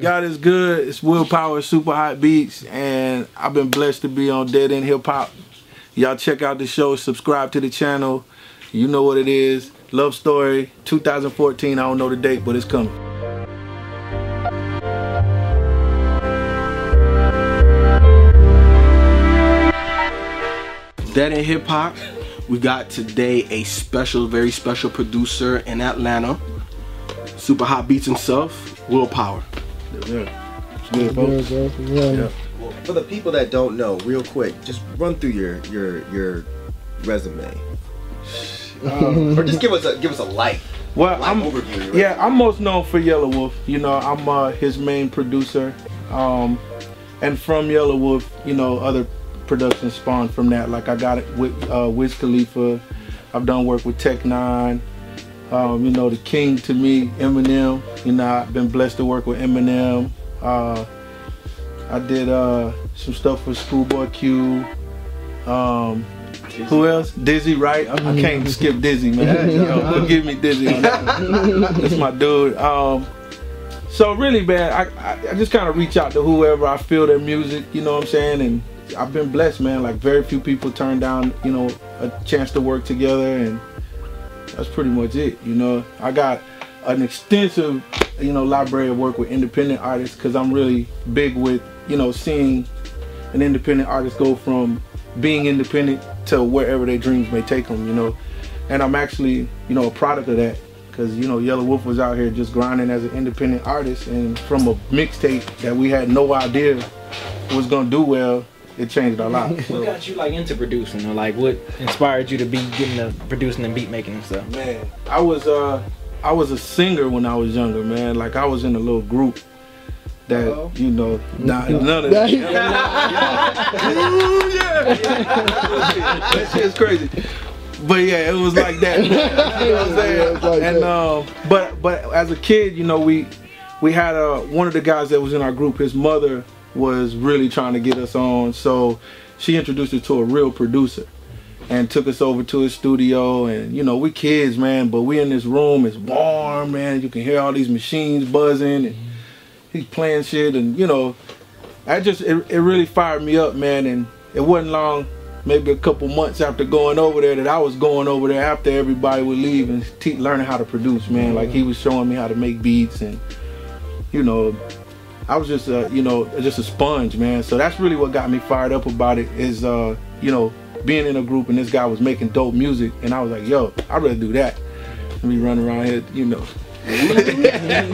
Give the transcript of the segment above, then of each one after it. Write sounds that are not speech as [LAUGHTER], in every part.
God is good. It's Willpower Supa Hot Beats, and I've been blessed to be on Dead End Hip Hop. Y'all check out the show, subscribe to the channel. You know what it is. Love Story 2014. I don't know the date, but it's coming. Dead End Hip Hop. We got today a special, very special producer in Atlanta. Super Hot Beats himself, Willpower. Yeah. It's good, folks. Yeah. Well, for the people that don't know, real quick, just run through your your your resume, [LAUGHS] um, or just give us a give us a light. Well, light I'm overview. of your yeah, resume. I'm most known for Yelawolf. You know, I'm uh, his main producer, um, and from Yelawolf, you know, other productions spawned from that. Like I got it with uh, Wiz Khalifa. I've done work with Tech N9ne. Um, you know, the king to me, Eminem. You know, I've been blessed to work with Eminem. Uh, I did uh, some stuff with Schoolboy Q. Um, who else? Dizzy, right? I, I can't skip Dizzy, man. Yo, forgive me, Dizzy. On that one. That's my dude. Um, so really, man, I, I, I just kind of reach out to whoever I feel their music. You know what I'm saying? And I've been blessed, man. Like very few people turn down, you know, a chance to work together, and that's pretty much it. You know, I got an extensive, you know, library of work with independent artists because I'm really big with, you know, seeing an independent artist go from being independent to wherever their dreams may take them. You know, and I'm actually, you know, a product of that because you know Yelawolf was out here just grinding as an independent artist, and from a mixtape that we had no idea was gonna do well, it changed our lives. What got you like into producing, or like what inspired you to be getting the producing and beat making and stuff? Man, I was uh I was a singer when I was younger, man. Like I was in a little group that you know nah, [LAUGHS] none of that. Ooh, yeah. [LAUGHS] that shit's crazy. But yeah, it was like that. [LAUGHS] you know what I'm saying? and um, but but as a kid, you know, we we had uh, one of the guys that was in our group. His mother was really trying to get us on, so she introduced us to a real producer and took us over to his studio. And you know we kids man but we in this room. It's warm man. You can hear all these machines buzzing and he's playing shit. And you know I just it, it really fired me up man. And it wasn't long maybe a couple months after going over there that I was going over there after everybody would leave and te- learning how to produce man. Like he was showing me how to make beats and you know I was just uh, you know just a sponge man so that's really what got me fired up about it is uh you know being in a group and this guy was making dope music and I was like yo I'd rather do that than be running around here you know I [LAUGHS] ain't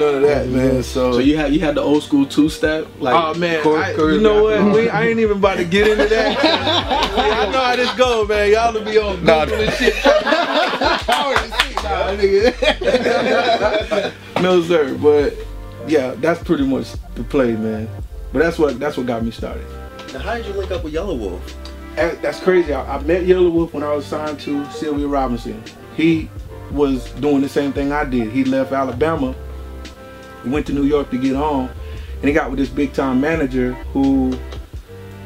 none of that man so, So you had you had the old school two step, like Oh man, chore- I, you know what? We, I ain't even about to get into that. [LAUGHS] I know how this go, man. Y'all will be on Google and shit. Nah, [LAUGHS] nigga. no sir, but yeah, that's pretty much the play, man. But that's what that's what got me started. Now, how did you link up with Yelawolf? And That's crazy. I, I met Yelawolf when I was signed to Sylvia Robinson. He was doing the same thing I did. He left Alabama, went to New York to get on, and he got with this big time manager who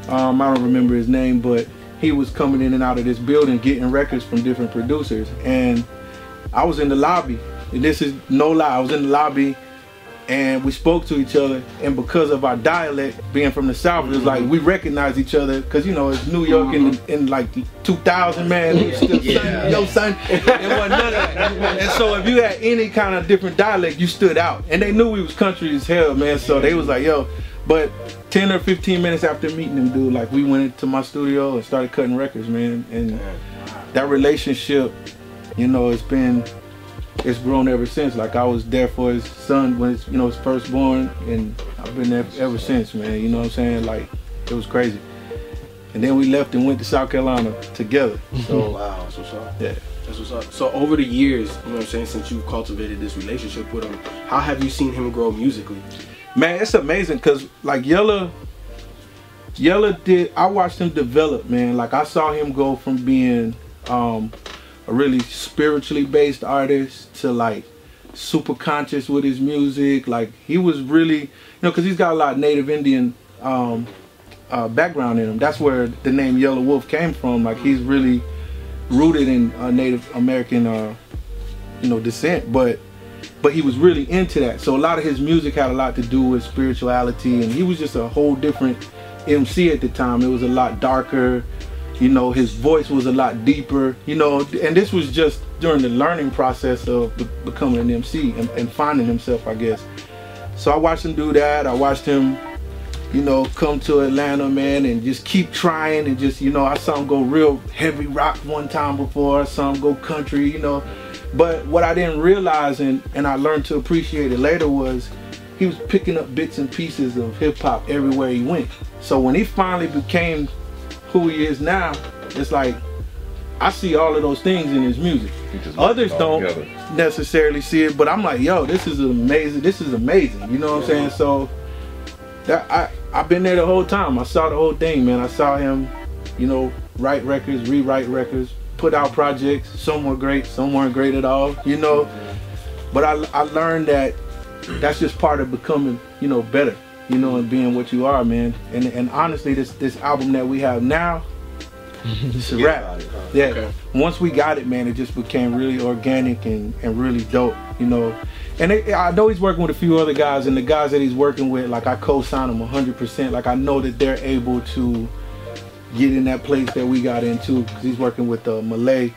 um, I don't remember his name, but he was coming in and out of this building getting records from different producers. And I was in the lobby, and this is no lie. I was in the lobby, and we spoke to each other. And because of our dialect, being from the South, it was like we recognized each other because you know it's New York in mm-hmm. in like 2000, man. Was still son, yo son, it wasn't none of that. And so if you had any kind of different dialect, you stood out. And they knew we was country as hell, man. So they was like, yo. But 10 or 15 minutes after meeting them, dude, like we went into my studio and started cutting records, man. And that relationship, you know, it's been it's grown ever since. Like I was there for his son when it's you know his first born, and I've been there ever since, man. You know what I'm saying? Like it was crazy. And then we left and went to South Carolina together. [LAUGHS] So Wow, that's what's up. yeah. That's what's up. So over the years, you know what I'm saying, since you've cultivated this relationship with him, how have you seen him grow musically? Man, it's amazing because like Yella, Yella did. I watched him develop, man. Like I saw him go from being um, a really spiritually based artist to like super conscious with his music. Like he was really, you know, because he's got a lot of Native Indian um, uh, background in him. That's where the name Yelawolf came from. Like he's really rooted in uh, Native American, uh, you know, descent. But but he was really into that. So a lot of his music had a lot to do with spirituality, and he was just a whole different MC at the time. It was a lot darker. You know, his voice was a lot deeper. You know, and this was just during the learning process of be- becoming an MC and, and finding himself, I guess. So I watched him do that. I watched him, you know, come to Atlanta, man, and just keep trying and just, you know, I saw him go real heavy rock one time before. I saw him go country, you know. But what I didn't realize and, and I learned to appreciate it later was he was picking up bits and pieces of hip hop everywhere he went. So when he finally became who he is now, it's like I see all of those things in his music. Others mixed it all don't together. necessarily see it, but I'm like, yo, this is amazing. This is amazing. You know what I'm saying? So that I I've been there the whole time. I saw the whole thing, man. I saw him, you know, write records, rewrite records, put out projects. Some were great, some weren't great at all. You know, but I I learned that that's just part of becoming, you know, better. You know, and being what you are, man. And and honestly, this this album that we have now, [LAUGHS] it's a wrap. it, huh? Yeah. Okay. Once we got it, man, it just became really organic and, and really dope, you know. And it, I know he's working with a few other guys, and the guys that he's working with, like I co-sign them 100%. Like I know that they're able to get in that place that we got into, because he's working with uh, Malay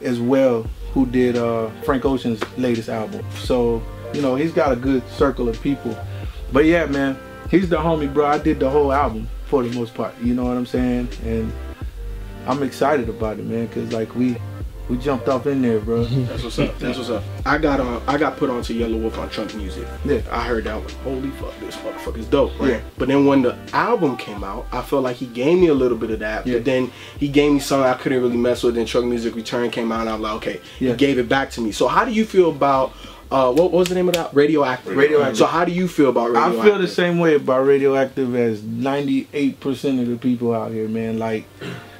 as well, who did uh, Frank Ocean's latest album. So you know he's got a good circle of people. But yeah, man, he's the homie, bro. I did the whole album for the most part. You know what I'm saying? And I'm excited about it, man, cause like we we jumped off in there, bro. [LAUGHS] That's what's up. That's what's up. I got on. I got put onto Yelawolf on Trunk Muzik. Yeah. I heard that one. Holy fuck, this motherfucker's dope. Right? Yeah. But then when the album came out, I felt like he gave me a little bit of that. Yeah. But then he gave me something I couldn't really mess with. Then Trunk Muzik Return came out, and I'm like, okay, Yeah. he gave it back to me. So how do you feel about? Uh, what, what was the name of that? Radioactive. Radioactive. So how do you feel about radioactive? I feel the same way about radioactive as 98% of the people out here, man. Like,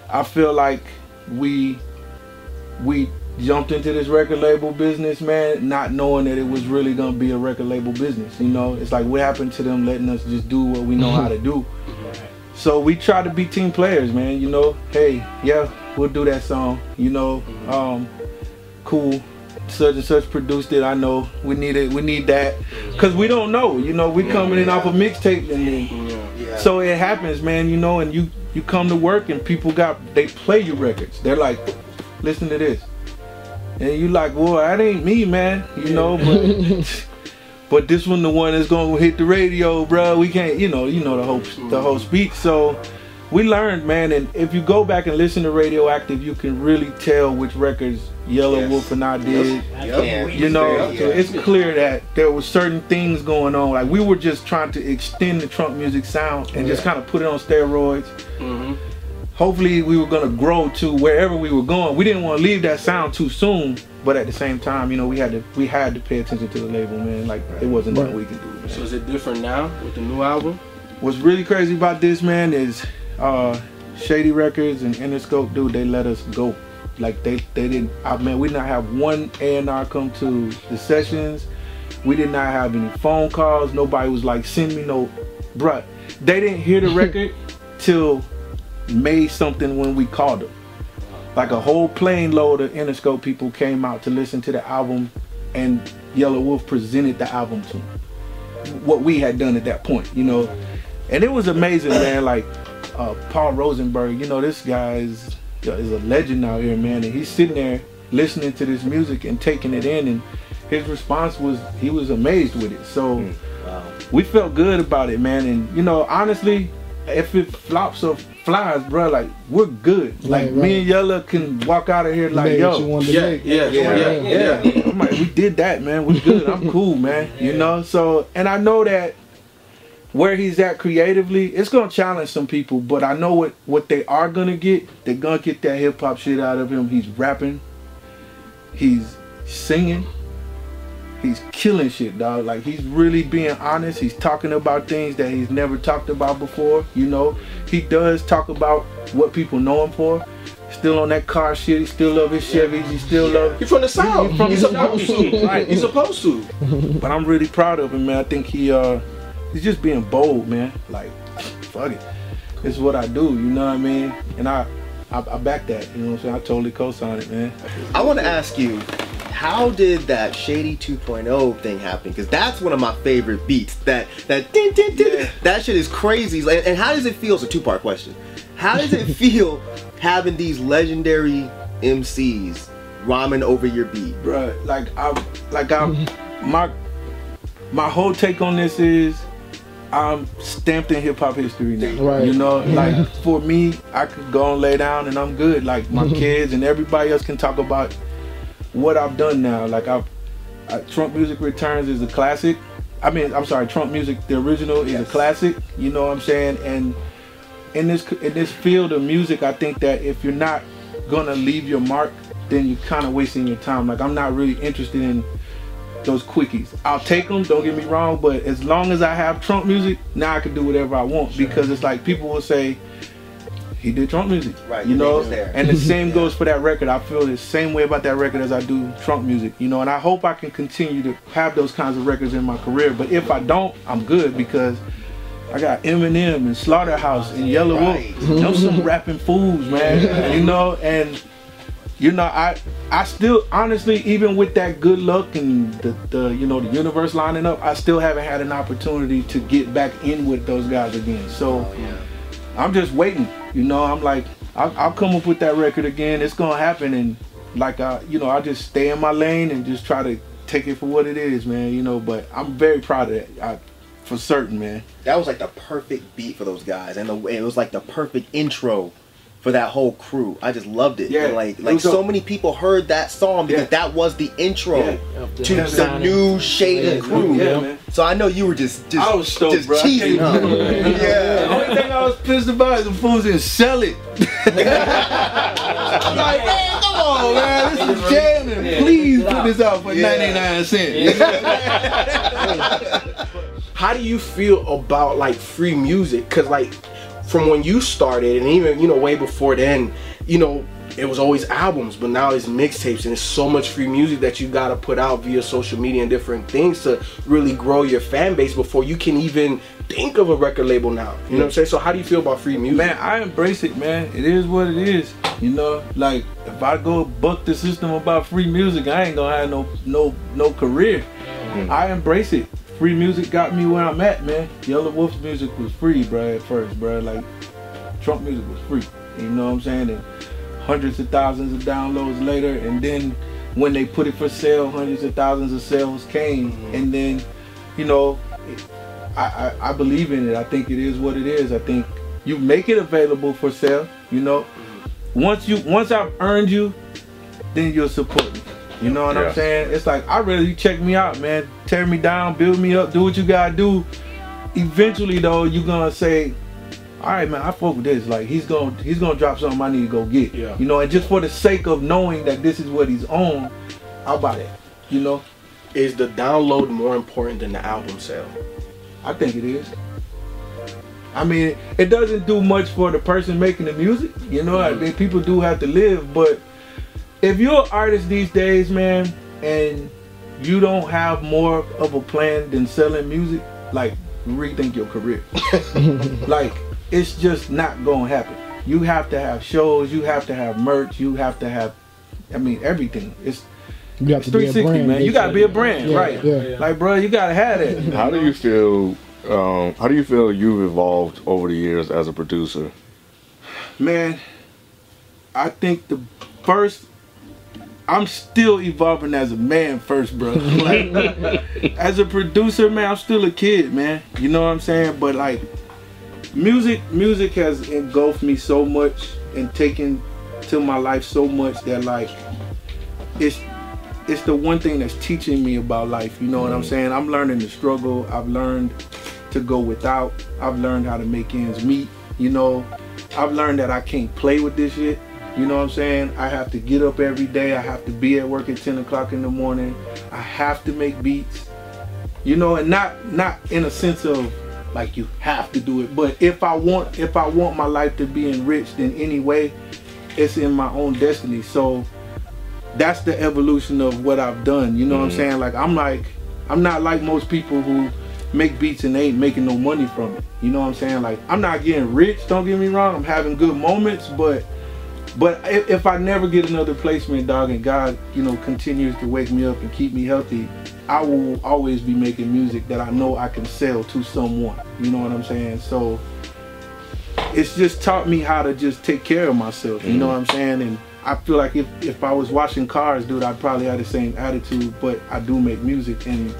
I feel like we we jumped into this record label business, man, not knowing that it was really gonna be a record label business. You know, it's like what happened to them letting us just do what we know how to [LAUGHS] do. So we try to be team players, man. You know, hey, yeah, we'll do that song. You know, um, cool. Such and such produced it. I know we need it. We need that because we don't know. You know, we coming in off a mixtape and then Yeah. Yeah. so it happens, man. You know, and you you come to work and people got they play your records. They're like, listen to this, and you like, well, that ain't me, man. You know, but [LAUGHS] but this one the one that's gonna hit the radio, bro. We can't, you know, you know the whole the whole speech. So we learned, man. And if you go back and listen to Radioactive, you can really tell which records Yellow Yes. Wolf and I did. Yep. You know, Yeah. so it's clear that there were certain things going on. Like we were just trying to extend the trunk music sound and just kind of put it on steroids. Mhm. Hopefully, we were gonna grow to wherever we were going. We didn't want to leave that sound too soon, but at the same time, you know, we had to we had to pay attention to the label, man. Like it wasn't nothing we could do. man. So is it different now with the new album? What's really crazy about this, man, is uh, Shady Records and Interscope, dude. They let us go. Like they they didn't. I mean, we did not have one A and R come to the sessions. We did not have any phone calls. Nobody was like, send me no, bruh. They didn't hear the [LAUGHS] record till May something when we called them. Like a whole plane load of Interscope people came out to listen to the album, and Yelawolf presented the album to them what we had done at that point, you know. And it was amazing, man. Like uh, Paul Rosenberg, you know, this guy is is a legend out here, man. And he's sitting there listening to this music and taking it in, and his response was he was amazed with it. So Wow. we felt good about it, man. And you know, honestly, if it flops or flies, bro, like we're good. Like Right, me and Yella can walk out of here like, made what you yo, wanted to Yeah, yeah, Yeah. yeah, yeah, I'm like, we did that, man. We're good. I'm cool, man. You know. So, and I know that where he's at creatively, it's gonna challenge some people. But I know what what they are gonna get. They're gonna get that hip hop shit out of him. He's rapping. He's singing. He's killing shit, dog. Like he's really being honest. He's talking about things that he's never talked about before. You know, he does talk about what people know him for. Still on that car shit. He still love his Chevys. He still love He's from the south. He's from He's the supposed South. to. Right. He's supposed to. but I'm really proud of him, man. I think he uh he's just being bold, man. Like, fuck it. It's what I do, you know what I mean? And I I, I back that, you know what I'm saying? I totally co-sign it, man. I want to ask you, how did that Shady 2.0 thing happen? Because that's one of my favorite beats. That that din, din, din, Yeah. that shit is crazy. And, and how does it feel? It's a two part question. How does it [LAUGHS] feel having these legendary MCs rhyming over your beat? Bruh, like I, like I, mm-hmm. my, my whole take on this is, I'm stamped in hip hop history now. Right. You know, like for me, I could go and lay down and I'm good. Like my mm-hmm. kids and everybody else can talk about what I've done now. Like I've, I, Trunk Muzik Returns is a classic. I mean, I'm sorry, Trunk Muzik, the original, is a classic. You know what I'm saying? And in this in this field of music, I think that if you're not gonna leave your mark, then you're kind of wasting your time. Like I'm not really interested in those quickies. I'll take them. Don't get me wrong, but as long as I have Trunk Muzik, now I can do whatever I want because it's like people will say. He did Trunk Muzik, Right, You know, and the [LAUGHS] same goes for that record. I feel the same way about that record as I do Trunk Muzik, you know. And I hope I can continue to have those kinds of records in my career. But if I don't, I'm good because I got Eminem and Slaughterhouse and Yellow Right. Wolf. Them some [LAUGHS] rapping fools, man. You know, and you know, I I still honestly, even with that good luck and the, the you know the universe lining up, I still haven't had an opportunity to get back in with those guys again. So oh, I'm just waiting. You know, I'm like, I'll, I'll come up with that record again. It's gonna happen, and like I, you know, I just stay in my lane and just try to take it for what it is, man. You know, but I'm very proud of that, I, for certain, man. That was like the perfect beat for those guys, and the, it was like the perfect intro for that whole crew. I just loved it. Yeah, And like it like so a- many people heard that song because Yeah. that was the intro Yeah. to Yeah, the sounding- new Shady Yeah, crew. yeah, man. So I know you were just just I was stoked, just bro. I cheesing, huh? can't- [LAUGHS] The yeah. only thing I was pissed about is the fools didn't sell it. I'm [LAUGHS] like, man, come on, man, this is jamming. Please put this out for Yeah. 99 cents. [LAUGHS] How do you feel about like free music? Cause like from when you started and even you know way before then, you know it was always albums, but now it's mixtapes and it's so much free music that you gotta put out via social media and different things to really grow your fan base before you can even think of a record label now. You know what I'm saying? So how do you feel about free music? Man, I embrace it, man. It is what it is. You know, like if I go buck the system about free music, I ain't gonna have no no no career. Mm. I embrace it. Free music got me where I'm at, man. Yelawolf's music was free, bro, at first, bro. Like Trunk Muzik was free. You know what I'm saying? And hundreds of thousands of downloads later, and then when they put it for sale, hundreds of thousands of sales came, mm-hmm. and then, you know, it, I, I I believe in it. I think it is what it is. I think you make it available for sale. You know, mm-hmm. once you once I've earned you, then you'll support me. You know what Yeah. I'm saying? It's like I really you check me out, man. Tear me down, build me up, do what you gotta do. Eventually though, you're gonna say, All right, man, I fuck with this. Like he's gonna he's gonna drop something I need to go get. Yeah. You know, and just for the sake of knowing that this is what he's on, I'll buy that. You know? Is the download more important than the album sale? I think it is. I mean, it doesn't do much for the person making the music. You know, mm-hmm. I mean, people do have to live, but if you're an artist these days, man, and you don't have more of a plan than selling music, like rethink your career. [LAUGHS] like it's just not gonna happen. You have to have shows, you have to have merch, you have to have I mean everything. It's You have it's to be a 360, brand. man. You gotta be a brand, Yeah, right? yeah. Like, bro, you gotta have that. [LAUGHS] How do you feel? Um, how do you feel you've evolved over the years as a producer? Man, I think the first I'm still evolving as a man first, bro. [LAUGHS] Like, as a producer, man, I'm still a kid, man. You know what I'm saying? But like music music has engulfed me so much and taken to my life so much that like it's it's the one thing that's teaching me about life. You know what I'm mm-hmm. saying? I'm learning to struggle. I've learned to go without. I've learned how to make ends meet. You know, I've learned that I can't play with this shit. You know what I'm saying? I have to get up every day. I have to be at work at 10 o'clock in the morning. I have to make beats. You know, and not not in a sense of like you have to do it, but if I want if I want my life to be enriched in any way, it's in my own destiny. So that's the evolution of what I've done. You know what I'm mm-hmm. saying? Like I'm like I'm not like most people who make beats and they ain't making no money from it. You know what I'm saying? Like I'm not getting rich, don't get me wrong. I'm having good moments, but but if, if I never get another placement, dog, and God, you know, continues to wake me up and keep me healthy, I will always be making music that I know I can sell to someone. You know what I'm saying? So it's just taught me how to just take care of myself. You know mm. what I'm saying? And I feel like if, if I was washing cars, dude, I'd probably have the same attitude. But I do make music, and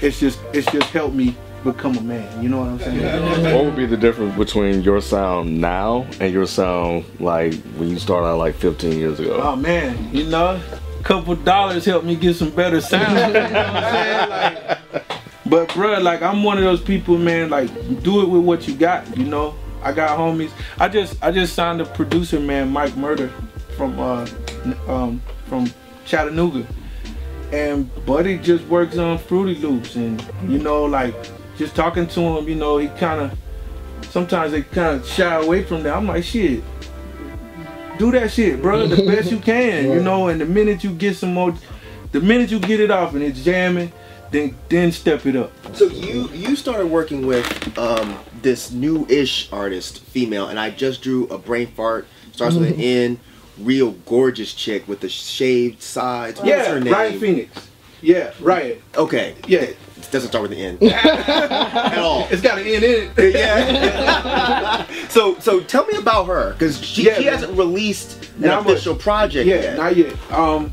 it's just it's just helped me become a man. You know what I'm saying? What would be the difference between your sound now and your sound like when you started out like 15 years ago? Oh man, you know, a couple dollars helped me get some better sound. you know what I'm saying? Like, but bruh, like I'm one of those people, man. Like, do it with what you got. You know, I got homies. I just I just signed a producer, man, Mike Murder, from uh um from Chattanooga, and Buddy just works on Fruity Loops, and you know, like just talking to him, you know, he kind of sometimes they kind of shy away from that. I'm like, shit, do that shit, bro, the [LAUGHS] best you can, you know. And the minute you get some more, the minute you get it off and it's jamming, then then step it up. So you you started working with um, this new-ish artist, female, and I just drew a brain fart. Starts with an [LAUGHS] N. Real gorgeous chick with the shaved sides. What's yeah, her name? Ryan Phoenix. Yeah, right. Okay. Yeah. It doesn't start with an N [LAUGHS] at all. It's got an N in it. yeah. [LAUGHS] so so tell me about her because she, Yeah, she hasn't released an Not much. official project Yeah, yet. not yet. Um,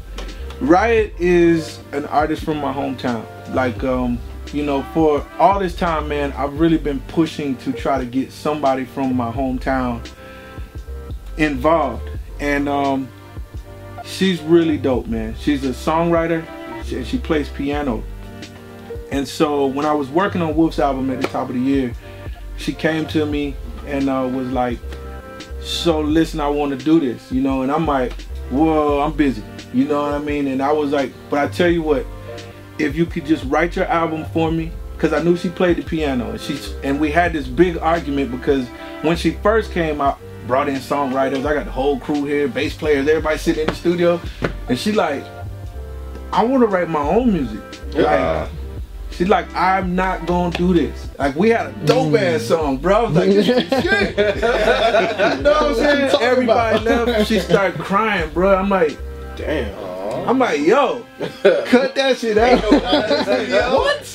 Riot is an artist from my hometown. Like, um, you know, for all this time, man, I've really been pushing to try to get somebody from my hometown involved, and um, she's really dope, man. She's a songwriter. She, she plays piano, and so when I was working on Wolf's album at the top of the year, she came to me and uh, was like, so listen, I want to do this, you know, and I'm like, whoa, I'm busy, you know what I mean? And I was like, but I tell you what, if you could just write your album for me, because I knew she played the piano, and she and we had this big argument because when she first came out, brought in songwriters, I got the whole crew here, bass players, everybody sitting in the studio, and she like, I want to write my own music. Like, She's like, I'm not gonna do this. Like we had a dope ass song, bro. I was like, shit. [LAUGHS] you know what I'm saying? Everybody left. She started crying, bro. I'm like, Damn. I'm like, yo, cut that shit out. [LAUGHS] what?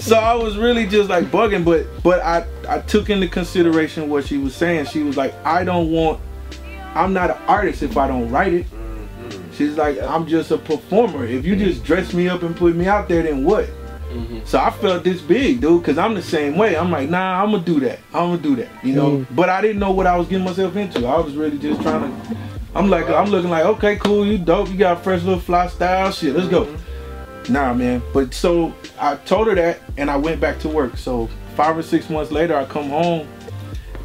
so I was really just like bugging, but but I I took into consideration what she was saying. She was like, I don't want, I'm not an artist if I don't write it. She's like, I'm just a performer. If you just dress me up and put me out there, then what? Mm-hmm. So I felt this big, dude, because I'm the same way. I'm like, nah, I'm gonna do that. I'm gonna do that, you know. Mm. But I didn't know what I was getting myself into. I was really just trying to. I'm like, I'm looking like, okay, cool, you dope, you got a fresh little fly style, shit, let's go. Mm-hmm. Nah, man. But so I told her that, and I went back to work. So five or six months later, I come home,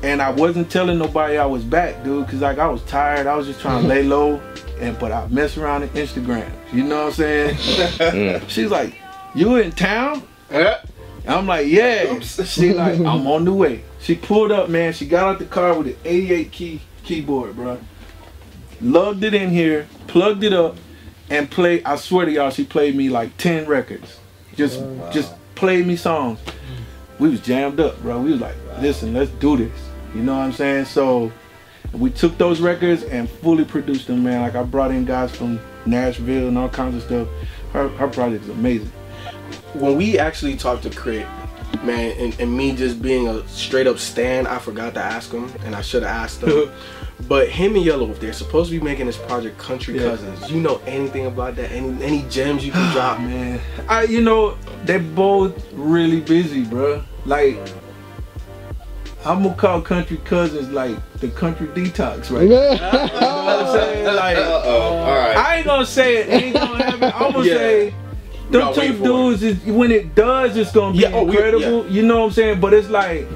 and I wasn't telling nobody I was back, dude, because like I was tired. I was just trying [LAUGHS] to lay low, and but I mess around on Instagram. You know what I'm saying? [LAUGHS] She's like, "You in town?" Yeah. I'm like, "Yeah." She like, "I'm on the way." She pulled up, man. She got out the car with an 88 key keyboard, bro. Lugged it in here, plugged it up, and played. I swear to y'all, she played me like 10 records. Just, oh, just played me songs. We was jammed up, bro. We was like, "Listen, let's do this." You know what I'm saying? So we took those records and fully produced them, man. Like I brought in guys from Nashville and all kinds of stuff. Her her project is amazing. When we actually talked to K.R.I.T., man, and, and me just being a straight up stan, I forgot to ask him, and I should have asked him. [LAUGHS] but him and Yellow, if they're supposed to be making this project Country Yeah. Cousins. You know anything about that? Any any gems you can [SIGHS] drop? Man, I you know they both really busy, bro. Like I'm gonna call Country Cousins like the country detox, right? now. [LAUGHS] You know what I'm saying? Like Uh-oh. All right. I ain't gonna say it ain't gonna happen. I'm gonna [LAUGHS] Yeah. say them two dudes is when it does, it's gonna be Yeah, oh, we- incredible. You know what I'm saying? But it's like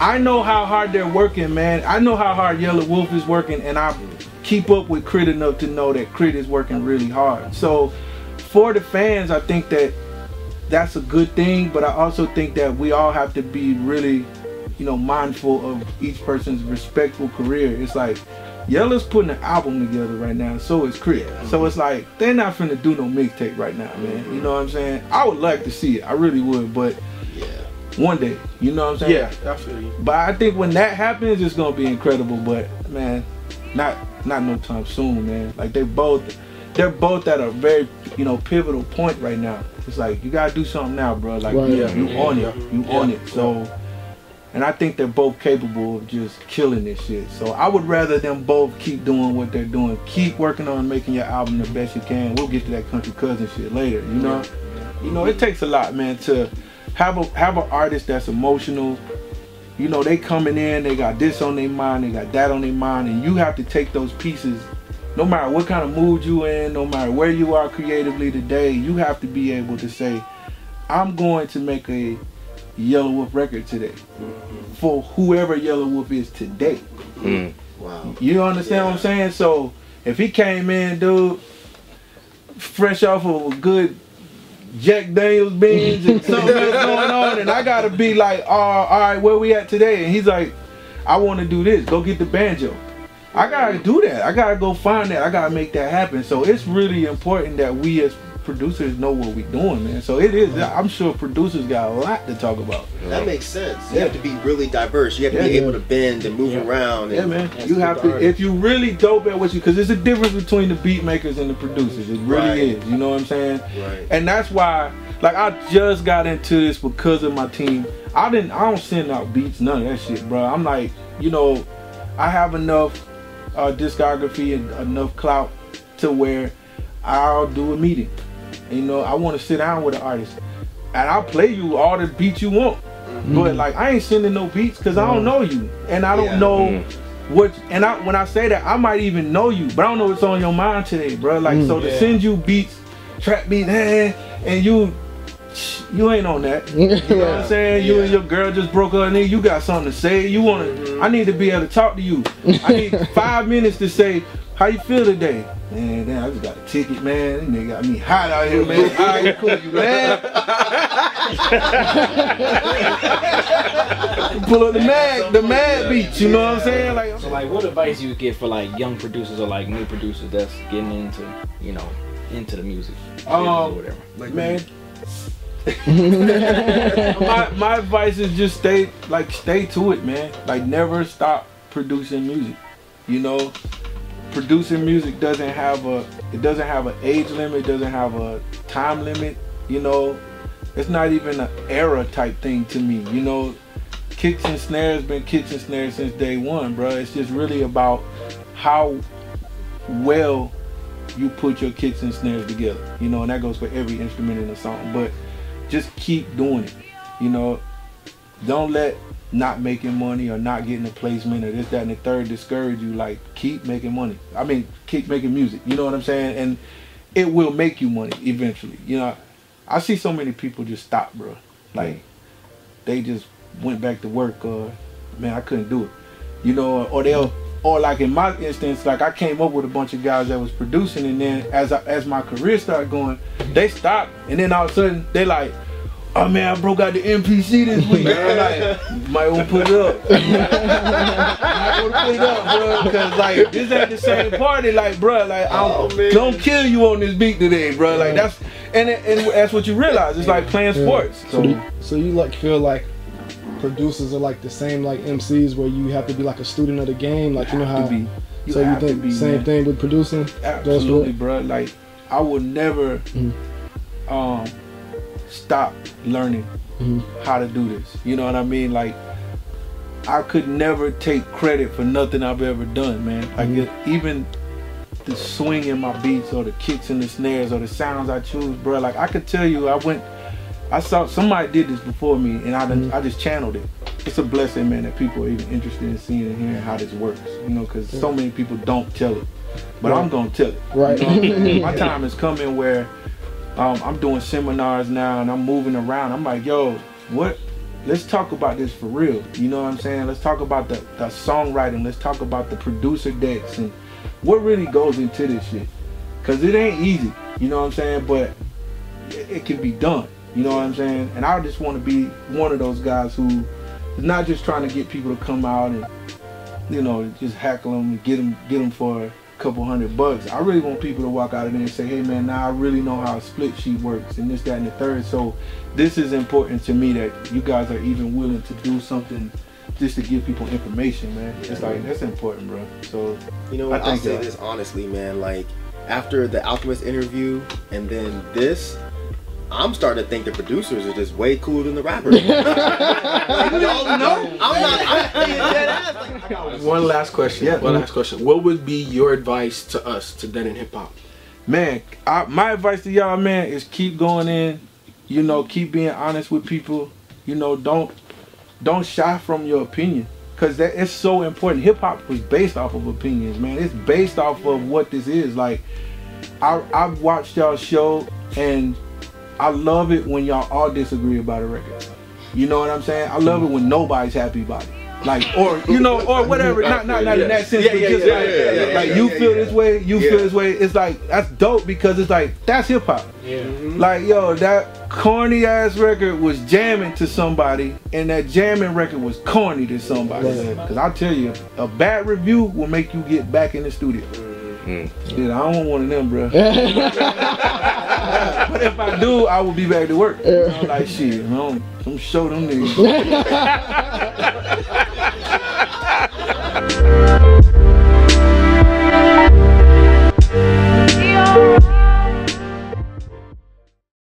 I know how hard they're working, man. I know how hard Yelawolf is working, and I keep up with K.R.I.T. enough to know that K.R.I.T. is working really hard. So for the fans, I think that that's a good thing, but I also think that we all have to be really, you know, mindful of each person's respectful career. It's like Yellow's putting an album together right now, so is Crit. So it's like they're not finna do no mixtape right now, man. You mm-hmm. know what I'm saying? I would like to see it, I really would, but yeah. one day, you know what I'm saying? Yeah, I feel you. But I think when that happens, it's gonna be incredible. But man, not not no time soon, man. Like they both, they're both at a very, you know, pivotal point right now. It's like you gotta do something now, bro. Like Right. yeah, you Yeah. on it, you Yeah. on it. So, and I think they're both capable of just killing this shit. So I would rather them both keep doing what they're doing. Keep working on making your album the best you can. We'll get to that country cousin shit later. You know, you know, it takes a lot, man, to have a have an artist that's emotional. You know, they coming in, they got this on their mind, they got that on their mind, and you have to take those pieces. No matter what kind of mood you in, no matter where you are creatively today, you have to be able to say, "I'm going to make a Yelawolf record today for whoever Yelawolf is today." Mm. Wow. You understand what I'm saying? So if he came in, dude, fresh off of a good Jack Daniels beans and something else [LAUGHS] going on, and I gotta be like, oh, all right, where we at today? And he's like, I want to do this. Go get the banjo. I gotta do that. I gotta go find that. I gotta make that happen. So it's really important that we as producers know what we're doing, man. So it is. I'm sure producers got a lot to talk about. That makes sense. You Yeah. have to be really diverse. You have to be Yeah. able to bend and move around. Yeah, And, man. You have to if you really dope at what you because there's a difference between the beat makers and the producers. It really Right. is. You know what I'm saying? Right. And that's why, like, I just got into this because of my team. I didn't. I don't send out beats, none of that shit, bro. I'm like, you know, I have enough uh, discography and enough clout to where I'll do a meeting. You know, I want to sit down with an artist, and I'll play you all the beats you want. But like, I ain't sending no beats because I don't know you, and I don't Yeah. know Mm. what. And I when I say that, I might even know you, but I don't know what's on your mind today, bro. Like, so to send you beats, trap beats, eh, and you. You ain't on that. [LAUGHS] You know what I'm saying? You and your girl just broke up, and then you got something to say. You want to? I need to be able to talk to you. I need [LAUGHS] five minutes to say how you feel today. Man, damn, I just got a ticket, man. They got me hot out here, man. How you cool? You laugh? Pull up the mag, the mag beats. You know what I'm saying? Like, So like, what advice you would give for like young producers or like new producers that's getting into, you know, into the music, Um, or whatever? man. [LAUGHS] my my advice is just stay like stay to it, man. Like never stop producing music. You know, producing music doesn't have a it doesn't have an age limit, doesn't have a time limit. You know, it's not even an era type thing to me. You know, kicks and snares been kicks and snares since day one, bro. It's just really about how well you put your kicks and snares together. You know, and that goes for every instrument in the song. But just keep doing it. You know, don't let not making money or not getting a placement or this, that, and the third discourage you. Like, keep making money. I mean, keep making music. You know what I'm saying? And it will make you money eventually. You know, I see so many people just stop, bro. Like, they just went back to work or, man, I couldn't do it. You know, or they'll, or like in my instance, like I came up with a bunch of guys that was producing, and then as I, as my career started going, they stopped, and then all of a sudden they like, oh man, I broke out the MPC this week. I'm like, might want to put it up. [LAUGHS] might want to put it up, bro, because like this ain't the same party, like, bro, like Oh, man. don't kill you on this beat today, bro. Like that's and and that's what you realize. It's like playing sports. So, do, so you like feel like producers are like the same like MCs where you have to be like a student of the game, like you know how. to be. You so you think be, same man. thing with producing? Absolutely, bro. Like I will never Mhm. um stop learning Mhm. how to do this. You know what I mean? Like I could never take credit for nothing I've ever done, man. Like Mhm. it, even the swing in my beats or the kicks and the snares or the sounds I choose, bro. Like I could tell you, I went, I saw somebody did this before me, and I done, Mhm. I just channeled it. It's a blessing, man, that people are even interested in seeing and hearing how this works. You know, because so many people don't tell it, but I'm gonna tell it. Right. You know, [LAUGHS] my time is coming where um, I'm doing seminars now and I'm moving around. I'm like, yo, what? Let's talk about this for real. You know what I'm saying? Let's talk about the, the songwriting. Let's talk about the producer decks and what really goes into this shit. Cause it ain't easy. You know what I'm saying? But it, it can be done. You know what I'm saying? And I just want to be one of those guys who is not just trying to get people to come out and you know just hackle them and get them get them for couple hundred bucks. I really want people to walk out of there and say, hey man, now I really know how a split sheet works and this, that, and the third. So this is important to me that you guys are even willing to do something just to give people information, man. It's like that's important, bro. So You know I what? I'll say y'all- this honestly, man. Like after the Alchemist interview and then this, I'm starting to think the producers are just way cooler than the rappers. [LAUGHS] like, y'all know? I'm not. I'm dead ass. Like, One last question. Yeah. One last question. What would be your advice to us, to Dead End Hip Hop? man, I, my advice to y'all, man, is keep going in. You know, keep being honest with people. You know, don't don't shy from your opinion, cause that it's so important. Hip hop was based off of opinions, man. It's based off of what this is. Like, I I've watched y'all show, and I love it when y'all all disagree about a record. You know what I'm saying? I love it when nobody's happy about it. Like or you know or whatever. Not not not in that sense, Yeah, but yeah, just yeah, like, yeah, yeah, yeah, like yeah, you yeah, feel yeah. this way, you Yeah. feel this way. It's like that's dope because it's like that's hip hop. Yeah. Like yo, that corny ass record was jamming to somebody, and that jamming record was corny to somebody. Cause I tell you, a bad review will make you get back in the studio. Mm. Shit, I don't want one of them, bro. [LAUGHS] [LAUGHS] but if I do, I will be back to work. You know, like shit, you know, some show them niggas. [LAUGHS] [LAUGHS]